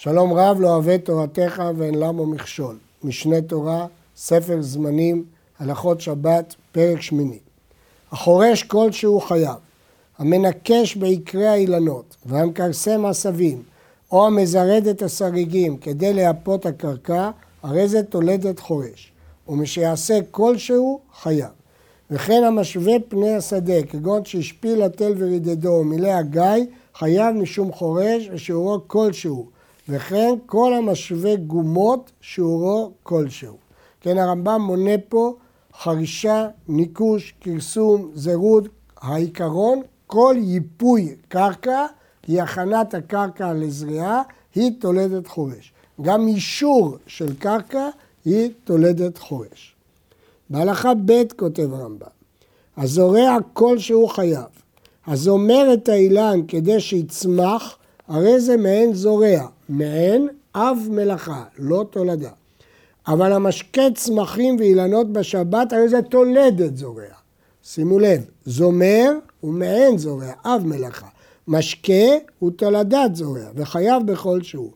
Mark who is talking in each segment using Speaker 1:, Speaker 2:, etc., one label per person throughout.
Speaker 1: שלום רב לא אוהב תורתך ואין למו מכשול. משנה תורה, ספר זמנים, הלכות שבת, פרק שמיני. החורש כלשהו חייב, המנקש בעיקרי האילנות והמכרסם עשבים, או המזרד את הסריגים כדי לייפות הקרקע, הרי זה תולדת חורש. ומשיעשה כלשהו חייב. וכן המשווה פני השדה, כגון שהשפיל התל ורידדו ומילא הגיא, חייב משום חורש ושיעורו כלשהו. וכן כל המשווה גומות שיעורו כלשהו. כן, הרמב"ם מונה פה חרישה, ניקוש, כרסום, זירוד, העיקרון, כל ייפוי קרקע היא הכנת הקרקע לזריעה, היא תולדת חורש. גם אישור של קרקע היא תולדת חורש. בהלכה ב' כותב הרמב"ם, הזורע כלשהו חייב, הזומר את האילן כדי שיצמח, הרי זה מעין זורע, מעין אב מלאכה, לא תולדה. אבל המשקה צמחים ואילנות בשבת, הרי זה תולדת זורע. שימו לב, זומר הוא מעין זורע, אב מלאכה. משקה הוא תולדת זורע, וחייב בכל שהוא.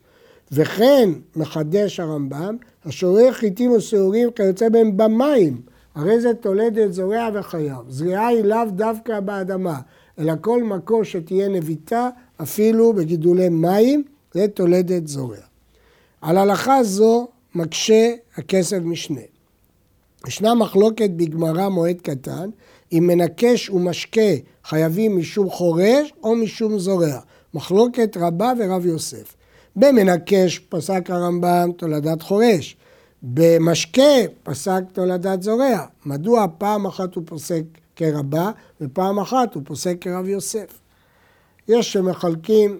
Speaker 1: וכן, מחדש הרמב"ם, השורר חיטים ושעורים כיוצא בהם במים, הרי זה תולדת זורע וחייב. זריעה היא לאו דווקא באדמה, אלא כל מקום שתהיה נביטה, אפילו בגידולי מים, זה תולדת זורע. על הלכה זו מקשה הכסף משנה. ישנה מחלוקת בגמרא מועד קטן, אם מנקש ומשקה חייבים משום חורש או משום זורע. מחלוקת רבה ורב יוסף. במנקש פסק הרמב"ם תולדת חורש, במשקה פסק תולדת זורע. מדוע פעם אחת הוא פוסק כרבה ופעם אחת הוא פוסק כרב יוסף? יש שמחלקים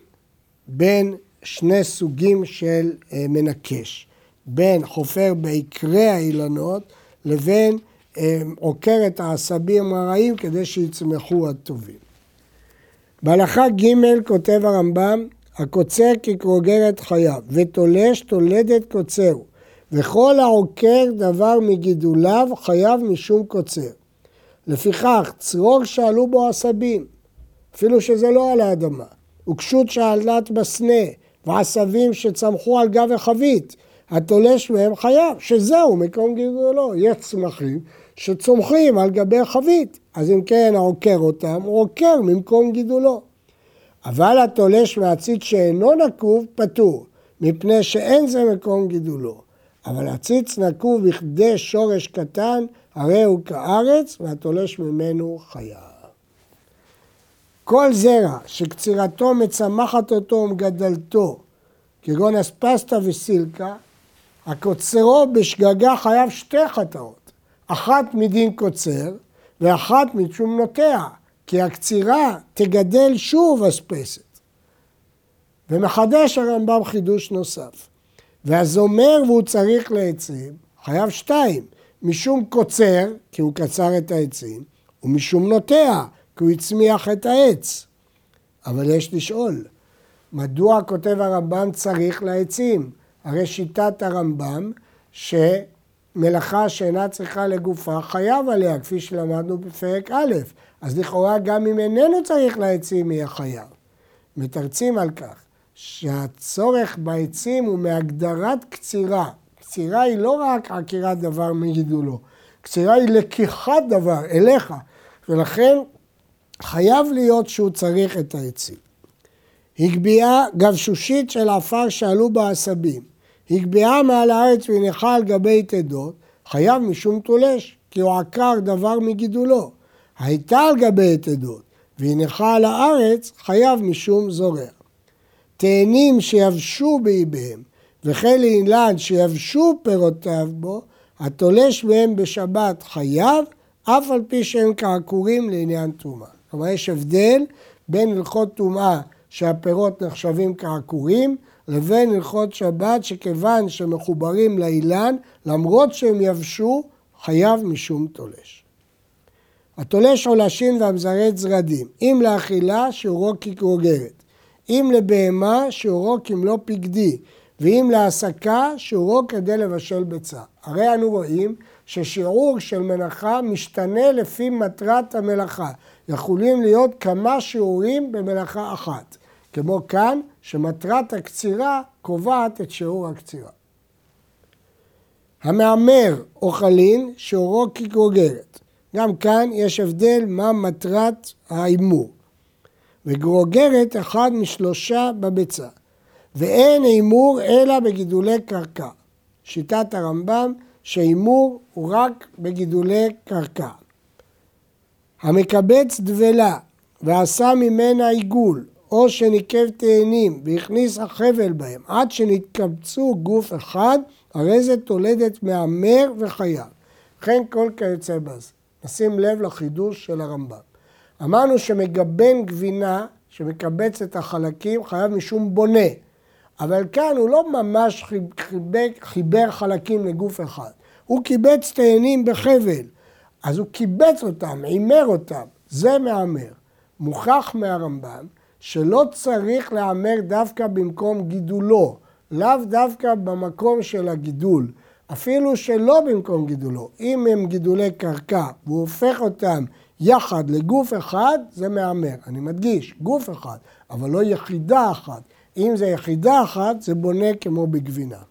Speaker 1: בין שני סוגים של אה, מנקש, בין חופר בעיקרי האילנות לבין אה, עוקר את העשבים הרעים כדי שיצמחו הטובים. בהלכה ג' כותב הרמב"ם, הקוצר כקרוגרת חייו, ותולש תולדת קוצרו, וכל העוקר דבר מגידוליו חייב משום קוצר. לפיכך, צרור שעלו בו עשבים, אפילו שזה לא על האדמה, וקשות שעלת בסנה, ועשבים שצמחו על גב החבית, התולש מהם חייב, שזהו מקום גידולו. יש צמחים שצומחים על גבי החבית, אז אם כן העוקר אותם, הוא עוקר ממקום גידולו. אבל התולש מהציץ שאינו נקוב פטור, מפני שאין זה מקום גידולו. אבל הציץ נקוב בכדי שורש קטן, הרי הוא כארץ, והתולש ממנו חייב. כל זרע שקצירתו מצמחת אותו ומגדלתו, כגון אספסטה וסילקה, הקוצרו בשגגה חייב שתי חטאות, אחת מדין קוצר ואחת משום נוטע, כי הקצירה תגדל שוב אספסת. ומחדש הרמב"ם חידוש נוסף. והזומר והוא צריך לעצים, חייב שתיים, משום קוצר, כי הוא קצר את העצים, ומשום נוטע, כי הוא הצמיח את העץ. אבל יש לשאול, מדוע כותב הרמב"ם צריך לעצים? הרי שיטת הרמב"ם שמלאכה שאינה צריכה לגופה חייב עליה, כפי שלמדנו בפרק א', אז לכאורה גם אם איננו צריך לעצים יהיה חייב. מתרצים על כך שהצורך בעצים הוא מהגדרת קצירה. קצירה היא לא רק עקירת דבר מגידולו, קצירה היא לקיחת דבר אליך, ולכן חייב להיות שהוא צריך את העצים. הגביעה גבשושית של עפר שעלו בה עשבים, הגביעה מעל הארץ והניחה על גבי תדות, חייב משום תולש, כי הוא עקר דבר מגידולו. הייתה על גבי תדות והניחה על הארץ, חייב משום זורע. תאנים שיבשו באיביהם, וכן לאילן שיבשו פירותיו בו, התולש מהם בשבת חייב, אף על פי שהם כעקורים לעניין טומאה. כלומר, יש הבדל בין הלכות טומאה שהפירות נחשבים כעקורים, לבין הלכות שבת שכיוון שמחוברים לאילן, למרות שהם יבשו, חייב משום תולש. התולש עולשים והמזרד זרדים, אם לאכילה שיעורו כגרוגרת, אם לבהמה שיעורו כמלוא פקדי, ואם להסקה שיעורו כדי לבשל ביצה. הרי אנו רואים ששיעור של מלאכה משתנה לפי מטרת המלאכה. יכולים להיות כמה שיעורים במלאכה אחת. כמו כאן, שמטרת הקצירה קובעת את שיעור הקצירה. המהמר או חלין שיעורו כגרוגרת. גם כאן יש הבדל מה מטרת ההימור. וגרוגרת אחד משלושה בביצה. ואין הימור אלא בגידולי קרקע. שיטת הרמב"ם שהימור הוא רק בגידולי קרקע. המקבץ דבלה ועשה ממנה עיגול או שניקב תאנים והכניס החבל בהם עד שנתקבצו גוף אחד, הרי זה תולדת מהמר וחייו. וכן כל כיוצא בזה. נשים לב לחידוש של הרמב"ם. אמרנו שמגבן גבינה שמקבץ את החלקים חייב משום בונה. אבל כאן הוא לא ממש חיבר, חיבר חלקים לגוף אחד. הוא קיבץ תאנים בחבל. אז הוא קיבץ אותם, עימר אותם. זה מהמר. מוכח מהרמב"ם שלא צריך להמר דווקא במקום גידולו, לאו דווקא במקום של הגידול, אפילו שלא במקום גידולו. אם הם גידולי קרקע והוא הופך אותם יחד לגוף אחד, זה מהמר. אני מדגיש, גוף אחד, אבל לא יחידה אחת. אם זה יחידה אחת, זה בונה כמו בגבינה.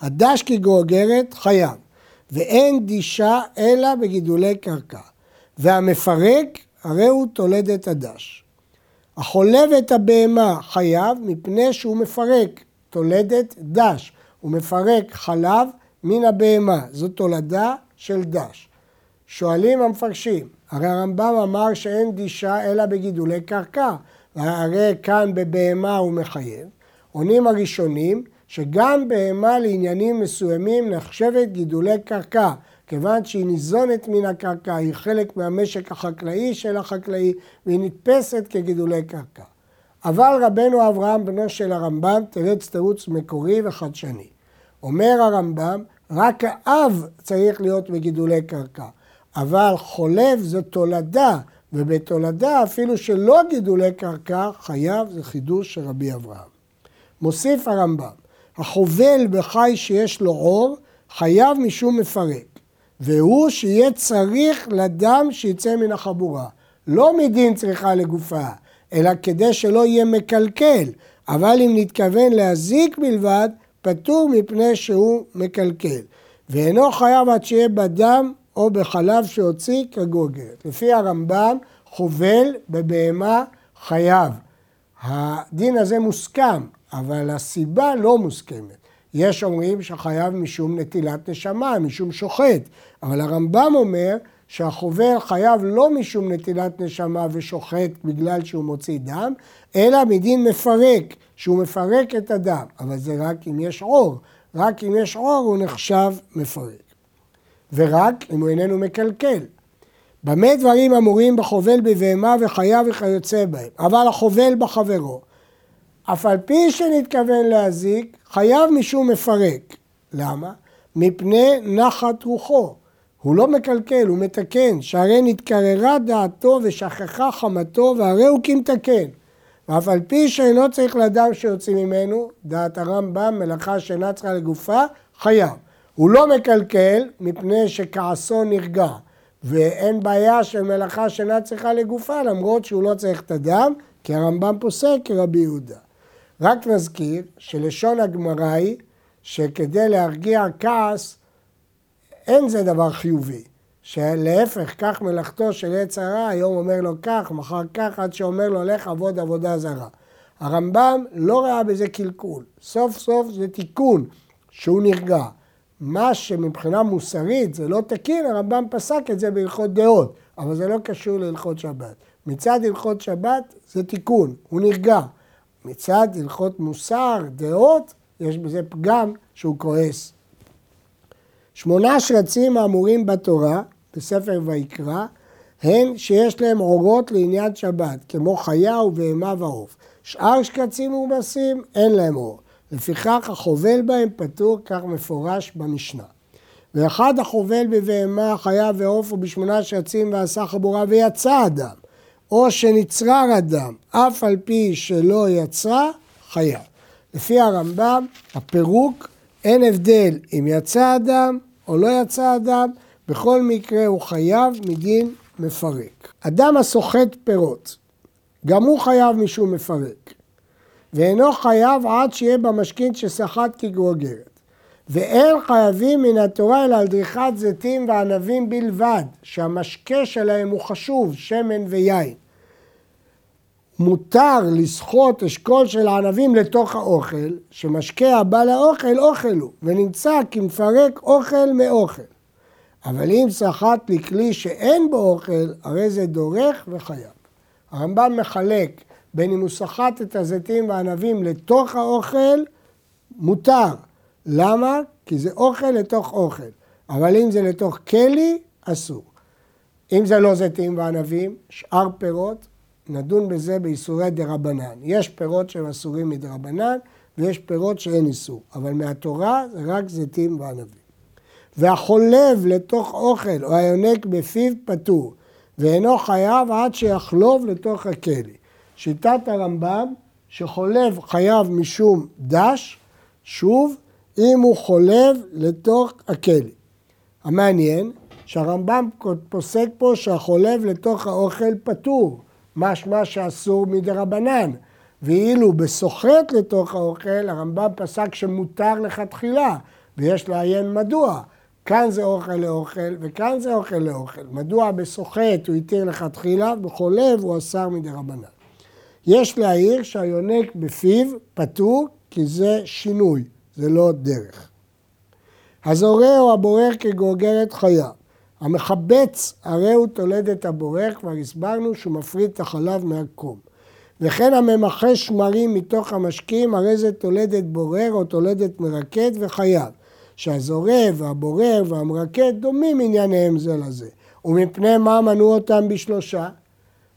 Speaker 1: הדש כגוגרת חייב, ואין דישה אלא בגידולי קרקע. והמפרק, הרי הוא תולדת הדש. החולב את הבהמה חייב מפני שהוא מפרק, תולדת דש. הוא מפרק חלב מן הבהמה, זו תולדה של דש. שואלים המפרשים, הרי הרמב"ם אמר שאין דישה אלא בגידולי קרקע, הרי כאן בבהמה הוא מחייב. עונים הראשונים שגם בהמה לעניינים מסוימים נחשבת גידולי קרקע, כיוון שהיא ניזונת מן הקרקע, היא חלק מהמשק החקלאי של החקלאי והיא נתפסת כגידולי קרקע. אבל רבנו אברהם בנו של הרמב"ם תירץ תירוץ מקורי וחדשני. אומר הרמב"ם, רק האב צריך להיות בגידולי קרקע, אבל חולב זה תולדה, ובתולדה אפילו שלא גידולי קרקע, חייב זה חידוש של רבי אברהם. מוסיף הרמב"ם, החובל בחי שיש לו עור, חייב משום מפרק, והוא שיהיה צריך לדם שיצא מן החבורה. לא מדין צריכה לגופה, אלא כדי שלא יהיה מקלקל, אבל אם נתכוון להזיק בלבד, פטור מפני שהוא מקלקל. ואינו חייב עד שיהיה בדם או בחלב שהוציא כגוגרת. לפי הרמב"ם, חובל בבהמה חייב. הדין הזה מוסכם, אבל הסיבה לא מוסכמת. יש אומרים שחייב משום נטילת נשמה, משום שוחט, אבל הרמב"ם אומר שהחובל חייב לא משום נטילת נשמה ושוחט בגלל שהוא מוציא דם, אלא מדין מפרק, שהוא מפרק את הדם, אבל זה רק אם יש עור, רק אם יש עור הוא נחשב מפרק. ורק אם הוא איננו מקלקל. במה דברים אמורים בחובל בבהמה וחיה וכיוצא בהם, אבל החובל בחברו. אף על פי שנתכוון להזיק, חייב משום מפרק. למה? מפני נחת רוחו. הוא לא מקלקל, הוא מתקן, שהרי נתקררה דעתו ושכחה חמתו, והרי הוא כמתקן. ואף על פי שאינו צריך לדם שיוצא ממנו, דעת הרמב"ם, מלאכה שאינה צריכה לגופה, חייב. הוא לא מקלקל מפני שכעסו נרגע, ואין בעיה של מלאכה שאינה צריכה לגופה, למרות שהוא לא צריך את הדם, כי הרמב"ם פוסק כרבי יהודה. רק נזכיר שלשון הגמרא היא שכדי להרגיע כעס, אין זה דבר חיובי. שלהפך, כך מלאכתו של עץ הרע, היום אומר לו כך, מחר כך, עד שאומר לו לך עבוד עבודה זרה. הרמב"ם לא ראה בזה קלקול, סוף סוף זה תיקון שהוא נרגע. מה שמבחינה מוסרית זה לא תקין, הרמב"ם פסק את זה בהלכות דעות, אבל זה לא קשור להלכות שבת. מצד הלכות שבת זה תיקון, הוא נרגע. מצד הלכות מוסר, דעות, יש בזה פגם שהוא כועס. שמונה שרצים האמורים בתורה, בספר ויקרא, הן שיש להם עורות לעניין שבת, כמו חיה ובהמה ועוף. שאר שקצים ומסים, אין להם עור. לפיכך החובל בהם פטור, כך מפורש במשנה. ואחד החובל בבהמה, חיה ועוף ובשמונה שרצים ועשה חבורה ויצא אדם, או שנצרר אדם, אף על פי שלא יצרה, חיה. לפי הרמב"ם, הפירוק, אין הבדל אם יצא אדם או לא יצא אדם, בכל מקרה הוא חייב מדין מפרק. אדם הסוחט פירות, גם הוא חייב משום מפרק. ואינו חייב עד שיהיה במשכין שסחט כגרוגרת. ואין חייבים מן התורה אלא על דריכת זיתים וענבים בלבד, שהמשקה שלהם הוא חשוב, שמן ויין. מותר לסחוט אשכול של הענבים לתוך האוכל, שמשקה הבא לאוכל אוכל הוא, ונמצא כמפרק אוכל מאוכל. אבל אם סחט לכלי שאין בו אוכל, הרי זה דורך וחייב. הרמב"ם מחלק בין אם הוא סחט את הזיתים והענבים לתוך האוכל, מותר. למה? כי זה אוכל לתוך אוכל. אבל אם זה לתוך כלי, אסור. אם זה לא זיתים וענבים, שאר פירות, נדון בזה באיסורי דה רבנן. יש פירות שהם אסורים מדה רבנן, ויש פירות שאין איסור. אבל מהתורה זה רק זיתים וענבים. והחולב לתוך אוכל או היונק בפיו פטור, ואינו חייב עד שיחלוב לתוך הכלי. שיטת הרמב"ם, שחולב חייב משום דש, שוב, אם הוא חולב לתוך הכלי. המעניין שהרמב"ם פוסק פה שהחולב לתוך האוכל פטור, משמע שאסור מדרבנן. ואילו בסוחט לתוך האוכל, הרמב"ם פסק שמותר לכתחילה, ויש לעיין מדוע. כאן זה אוכל לאוכל וכאן זה אוכל לאוכל. מדוע בסוחט הוא התיר לכתחילה, בחולב הוא אסר מדרבנן. יש להעיר שהיונק בפיו פטור כי זה שינוי, זה לא דרך. הזורע או הבורר כגוגרת חיה. המחבץ הרי הוא תולדת הבורר, כבר הסברנו שהוא מפריד את החלב מהקום. וכן הממחה שמרים מתוך המשקים, הרי זה תולדת בורר או תולדת מרקד וחייו. שהזורע והבורר והמרקד דומים ענייניהם זה לזה. ומפני מה מנעו אותם בשלושה?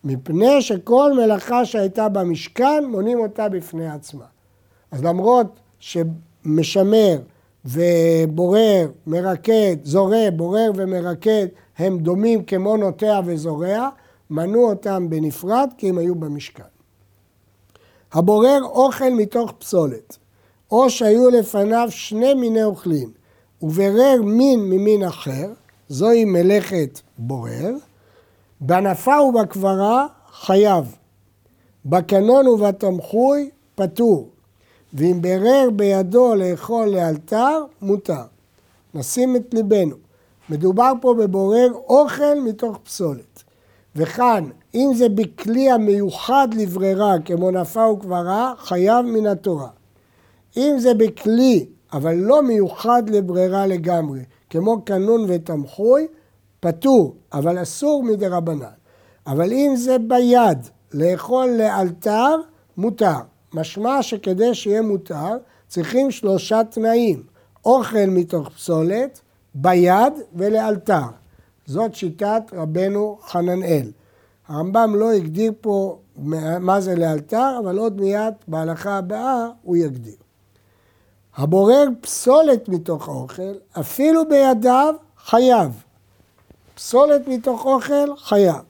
Speaker 1: מפני שכל מלאכה שהייתה במשכן, מונים אותה בפני עצמה. אז למרות שמשמר ובורר, מרקד, זורע, בורר ומרקד, הם דומים כמו נוטע וזורע, מנו אותם בנפרד כי הם היו במשכן. הבורר אוכל מתוך פסולת. או שהיו לפניו שני מיני אוכלים, וברר מין ממין אחר, זוהי מלאכת בורר, בענפה ובקברה חייב, בקנון ובתמחוי פטור, ואם ברר בידו לאכול לאלתר, מותר. נשים את ליבנו. מדובר פה בבורר אוכל מתוך פסולת. וכאן, אם זה בכלי המיוחד לברירה, כמו נפה וקברה, חייב מן התורה. אם זה בכלי, אבל לא מיוחד לברירה לגמרי, כמו קנון ותמחוי, פטור, אבל אסור מדי רבנן. אבל אם זה ביד, לאכול לאלתר, מותר. משמע שכדי שיהיה מותר, צריכים שלושה תנאים. אוכל מתוך פסולת, ביד ולאלתר. זאת שיטת רבנו חננאל. הרמב"ם לא הגדיר פה מה זה לאלתר, אבל עוד מיד בהלכה הבאה הוא יגדיר. הבורר פסולת מתוך האוכל, אפילו בידיו, חייב. פסולת מתוך אוכל, חייב.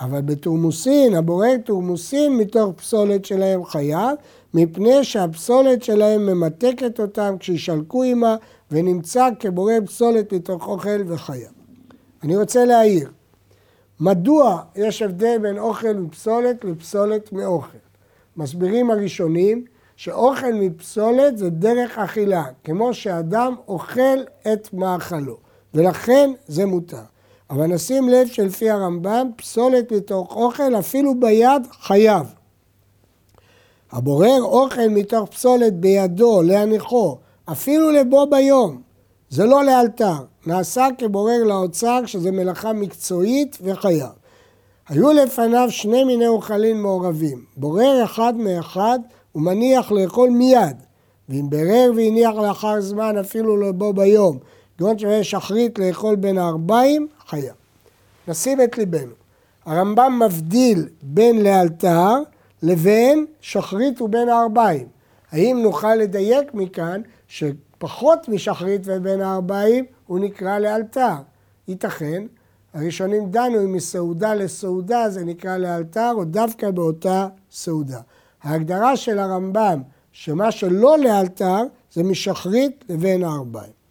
Speaker 1: אבל בתורמוסין, הבורר תורמוסין מתוך פסולת שלהם חייב, מפני שהפסולת שלהם ממתקת אותם כשישלקו עימה, ונמצא כבורר פסולת מתוך אוכל וחייב. אני רוצה להעיר, מדוע יש הבדל בין אוכל מפסולת לפסולת מאוכל? מסבירים הראשונים שאוכל מפסולת זה דרך אכילה, כמו שאדם אוכל את מאכלו, ולכן זה מותר. אבל נשים לב שלפי הרמב"ם, פסולת מתוך אוכל, אפילו ביד, חייב. הבורר אוכל מתוך פסולת בידו, להניחו, אפילו לבו ביום, זה לא לאלתר, נעשה כבורר לאוצר, שזה מלאכה מקצועית וחייב. היו לפניו שני מיני אוכלים מעורבים, בורר אחד מאחד הוא מניח לאכול מיד, ואם ברר והניח לאחר זמן אפילו לא בו ביום, כגון שיש שחרית לאכול בין הארבעים, חייב. נשים את ליבנו. הרמב"ם מבדיל בין לאלתר לבין שחרית ובין הארבעים. האם נוכל לדייק מכאן שפחות משחרית ובין הארבעים הוא נקרא לאלתר? ייתכן. הראשונים דנו אם מסעודה לסעודה זה נקרא לאלתר או דווקא באותה סעודה. ההגדרה של הרמב"ם, שמה שלא לאלתר, זה משחרית לבין הארבעים.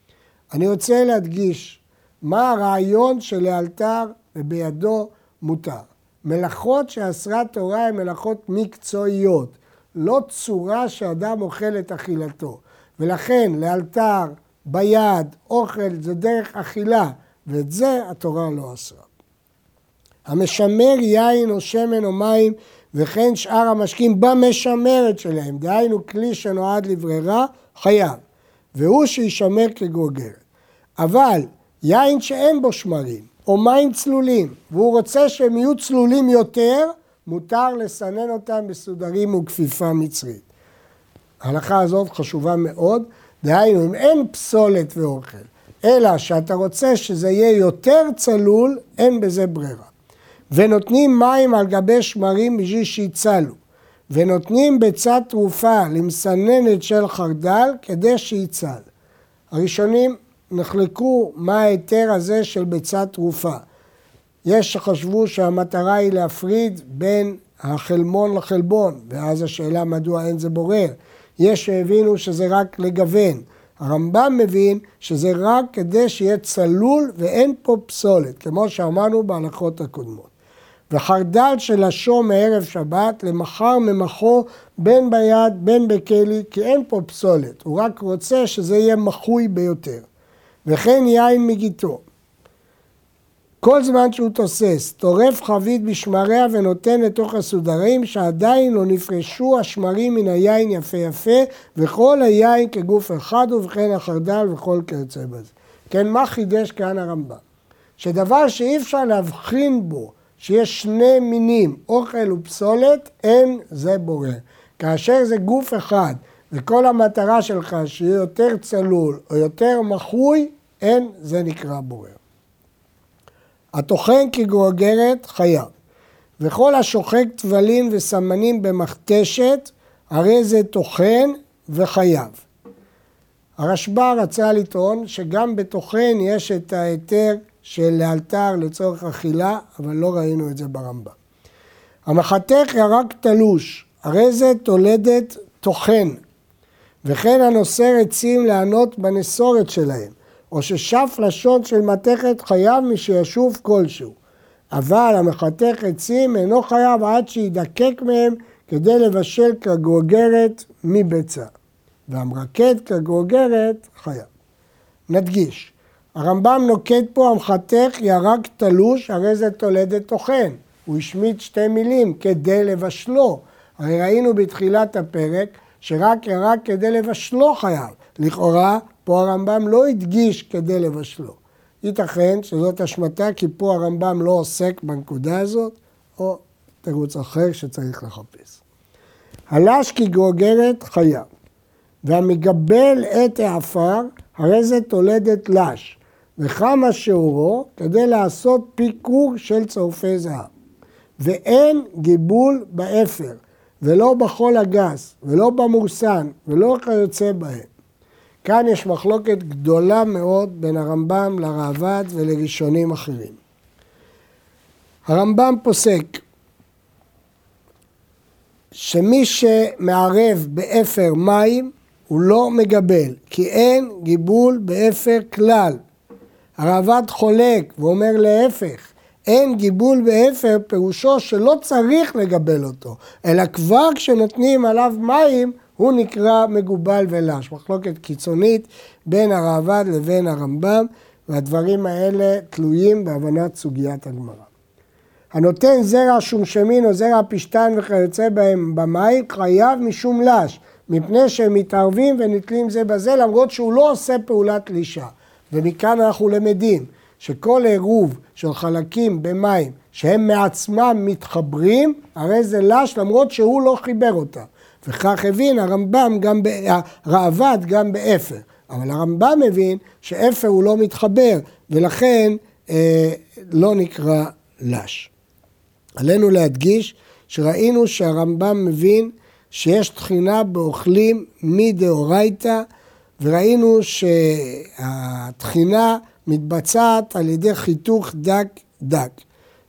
Speaker 1: אני רוצה להדגיש מה הרעיון של לאלתר ובידו מותר. מלאכות שאסרה תורה הן מלאכות מקצועיות, לא צורה שאדם אוכל את אכילתו. ולכן לאלתר, ביד, אוכל זה דרך אכילה, ואת זה התורה לא אסרה. המשמר יין או שמן או מים וכן שאר המשקים במשמרת שלהם, דהיינו כלי שנועד לברירה, חייב, והוא שישמר כגוגרת. אבל יין שאין בו שמרים, או מים צלולים, והוא רוצה שהם יהיו צלולים יותר, מותר לסנן אותם בסודרים וכפיפה מצרית. ההלכה הזאת חשובה מאוד, דהיינו אם אין פסולת ואוכל, אלא שאתה רוצה שזה יהיה יותר צלול, אין בזה ברירה. ונותנים מים על גבי שמרים בשביל שיצלו, ונותנים ביצת תרופה למסננת של חרדל כדי שיצל. הראשונים נחלקו מה ההיתר הזה של ביצת תרופה. יש שחשבו שהמטרה היא להפריד בין החלמון לחלבון, ואז השאלה מדוע אין זה בורר. יש שהבינו שזה רק לגוון. הרמב"ם מבין שזה רק כדי שיהיה צלול ואין פה פסולת, כמו שאמרנו בהלכות הקודמות. וחרדל של השום מערב שבת למחר ממחו בין ביד בין בכלי, כי אין פה פסולת, הוא רק רוצה שזה יהיה מחוי ביותר. וכן יין מגיתו. כל זמן שהוא תוסס, טורף חבית בשמריה ונותן לתוך הסודרים שעדיין לא נפרשו השמרים מן היין יפה יפה וכל היין כגוף אחד ובכן החרדל וכל כיוצא בזה. כן, מה חידש כאן הרמב"ם? שדבר שאי אפשר להבחין בו שיש שני מינים, אוכל ופסולת, אין זה בורר. כאשר זה גוף אחד וכל המטרה שלך שיהיה יותר צלול או יותר מחוי, אין זה נקרא בורר. הטוחן כגורגרת חייב, וכל השוחק טבלים וסמנים במכתשת, הרי זה טוחן וחייב. הרשב"א רצה לטעון שגם בטוחן יש את ההיתר של לאלתר לצורך אכילה, אבל לא ראינו את זה ברמב"ם. המחתך ירק תלוש, הרי זה תולדת טוחן, וכן הנושא עצים לענות בנסורת שלהם, או ששף לשון של מתכת חייב משישוף כלשהו. אבל המחתך עצים אינו חייב עד שידקק מהם כדי לבשל כגוגרת מביצה. והמרקד כגוגרת חייב. נדגיש, הרמב"ם נוקט פה המחתך ירק תלוש, הרי זה תולדת טוחן. הוא השמיט שתי מילים כדי לבשלו. הרי ראינו בתחילת הפרק שרק ירק כדי לבשלו חייב. לכאורה, פה הרמב"ם לא הדגיש כדי לבשלו. ייתכן שזאת השמטה כי פה הרמב"ם לא עוסק בנקודה הזאת, או תירוץ אחר שצריך לחפש. הלש כגוגרת חייב, והמגבל את העפר, הרי זה תולדת לש. וכמה שיעורו כדי לעשות פי כור של צורפי זהב. ואין גיבול באפר, ולא בחול הגס, ולא במורסן, ולא כיוצא בהם. כאן יש מחלוקת גדולה מאוד בין הרמב"ם לראב"ד ולראשונים אחרים. הרמב"ם פוסק שמי שמערב באפר מים הוא לא מגבל, כי אין גיבול באפר כלל, הראב"ד חולק ואומר להפך, אין גיבול באפר פירושו שלא צריך לגבל אותו, אלא כבר כשנותנים עליו מים הוא נקרא מגובל ולש. מחלוקת קיצונית בין הראב"ד לבין הרמב"ם, והדברים האלה תלויים בהבנת סוגיית הגמרא. הנותן זרע שומשמין או זרע פשתן וכיוצא בהם במים, חייב משום לש, מפני שהם מתערבים ונתלים זה בזה, למרות שהוא לא עושה פעולת לישה. ומכאן אנחנו למדים שכל עירוב של חלקים במים שהם מעצמם מתחברים, הרי זה לש למרות שהוא לא חיבר אותה. וכך הבין הרמב"ם גם, הראב"ד גם באפר. אבל הרמב"ם מבין שאפר הוא לא מתחבר, ולכן אה, לא נקרא לש. עלינו להדגיש שראינו שהרמב"ם מבין שיש תחינה באוכלים מדאורייתא וראינו שהתחינה מתבצעת על ידי חיתוך דק דק.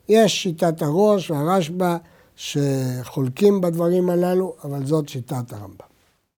Speaker 1: יש שיטת הראש והרשב"א שחולקים בדברים הללו, אבל זאת שיטת הרמב"ם.